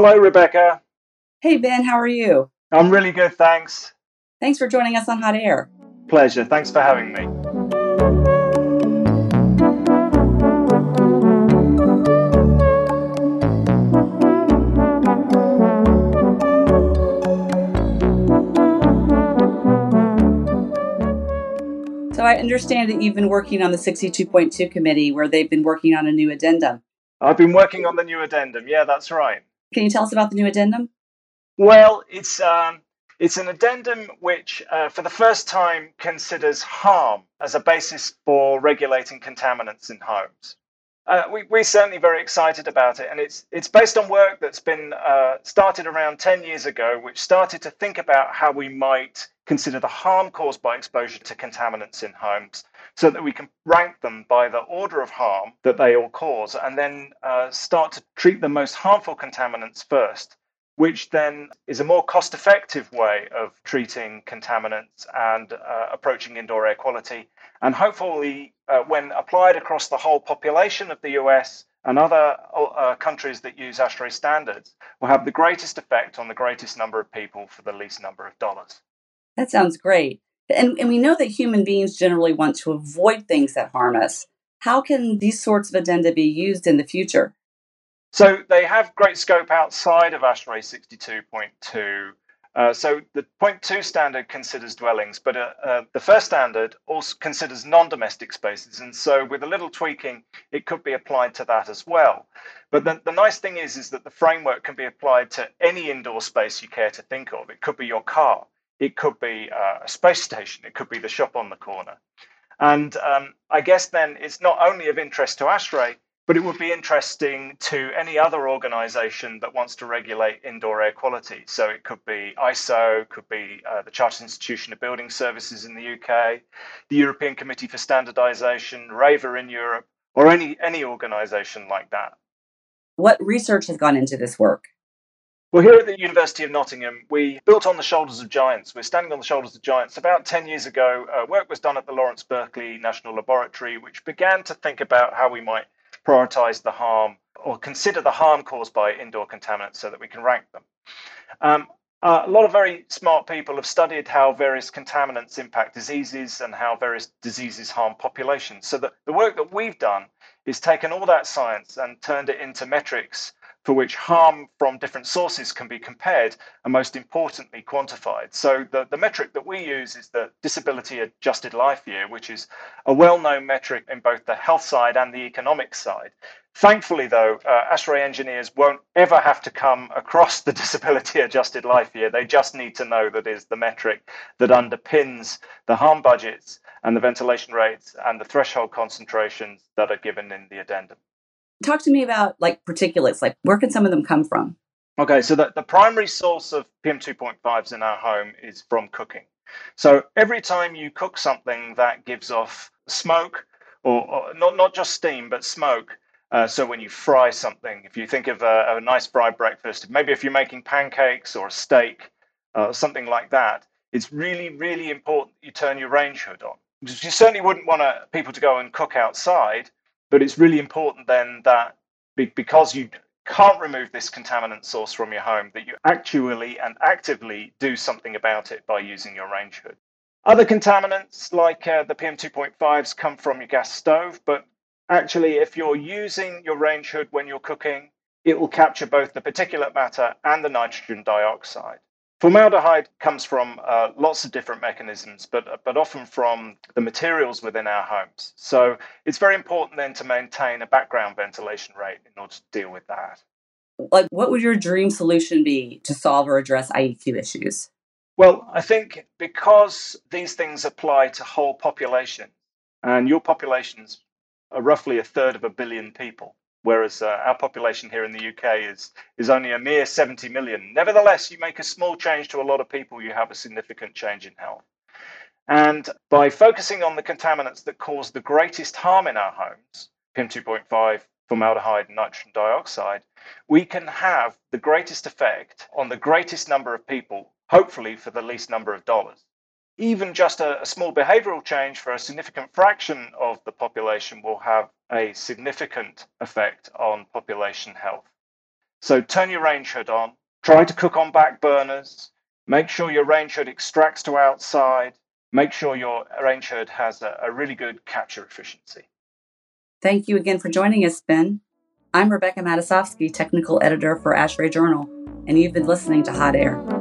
Hello, Rebecca. Hey, Ben, how are you? I'm really good, thanks. Thanks for joining us on Hot Air. Pleasure. Thanks for having me. So I understand that you've been working on the 62.2 committee where they've been working on a new addendum. I've been working on the new addendum. Yeah, that's right. Can you tell us about the new addendum? Well, it's um, it's an addendum which, uh, for the first time, considers harm as a basis for regulating contaminants in homes. Uh, we, we're certainly very excited about it, and it's it's based on work that's been uh, started around 10 years ago, which started to think about how we might consider the harm caused by exposure to contaminants in homes so that we can rank them by the order of harm that they all cause and then uh, start to treat the most harmful contaminants first, which then is a more cost effective way of treating contaminants and uh, approaching indoor air quality. And hopefully, uh, when applied across the whole population of the US, and other uh, countries that use ASHRAE standards will have the greatest effect on the greatest number of people for the least number of dollars. That sounds great. And, and we know that human beings generally want to avoid things that harm us. How can these sorts of addenda be used in the future? So they have great scope outside of ASHRAE 62.2. Uh, so the point two standard considers dwellings, but uh, uh, the first standard also considers non-domestic spaces, and so with a little tweaking, it could be applied to that as well. But the, the nice thing is, is that the framework can be applied to any indoor space you care to think of. It could be your car, it could be uh, a space station. It could be the shop on the corner. And um, I guess then it's not only of interest to ASHRAE, but it would be interesting to any other organization that wants to regulate indoor air quality. So it could be ISO, could be uh, the Chartered Institution of Building Services in the UK, the European Committee for Standardization, REHVA in Europe, or any, any organization like that. What research has gone into this work? Well, here at the University of Nottingham, we built on the shoulders of giants. We're standing on the shoulders of giants. About 10 years ago, uh, work was done at the Lawrence Berkeley National Laboratory, which began to think about how we might prioritize the harm or consider the harm caused by indoor contaminants so that we can rank them. Um, uh, a lot of very smart people have studied how various contaminants impact diseases and how various diseases harm populations. So the, the work that we've done is taken all that science and turned it into metrics for which harm from different sources can be compared and most importantly quantified. So the, the metric that we use is the disability adjusted life year, which is a well-known metric in both the health side and the economic side. Thankfully, though, uh, ASHRAE engineers won't ever have to come across the disability adjusted life year. They just need to know that is the metric that underpins the harm budgets and the ventilation rates and the threshold concentrations that are given in the addendum. Talk to me about like particulates. Like, where can some of them come from? Okay, so the, the primary source of PM2.5s in our home is from cooking. So every time you cook something that gives off smoke, or, or not, not just steam, but smoke, uh, so when you fry something, if you think of a, a, nice fried breakfast, maybe if you're making pancakes or a steak, uh, something like that, it's really, really important you turn your range hood on. You certainly wouldn't want to, people to go and cook outside, but it's really important then that because you can't remove this contaminant source from your home, that you actually and actively do something about it by using your range hood. Other contaminants like uh, the PM2.5s come from your gas stove, but actually, if you're using your range hood when you're cooking, it will capture both the particulate matter and the nitrogen dioxide. Formaldehyde comes from uh, lots of different mechanisms, but, but often from the materials within our homes. So it's very important then to maintain a background ventilation rate in order to deal with that. Like, what would your dream solution be to solve or address IEQ issues? Well, I think because these things apply to whole populations, and your populations are roughly a third of a billion people, whereas uh, our population here in the UK is is only a mere 70 million. Nevertheless, you make a small change to a lot of people, you have a significant change in health. And by focusing on the contaminants that cause the greatest harm in our homes, PM2.5, formaldehyde, and nitrogen dioxide, we can have the greatest effect on the greatest number of people, hopefully for the least number of dollars even just a, a, small behavioral change for a significant fraction of the population will have a significant effect on population health. So turn your range hood on, try to cook on back burners, make sure your range hood extracts to outside, make sure your range hood has a, a really good capture efficiency. Thank you again for joining us, Ben. I'm Rebecca Matyasovski, technical editor for ASHRAE Journal, and you've been listening to Hot Air.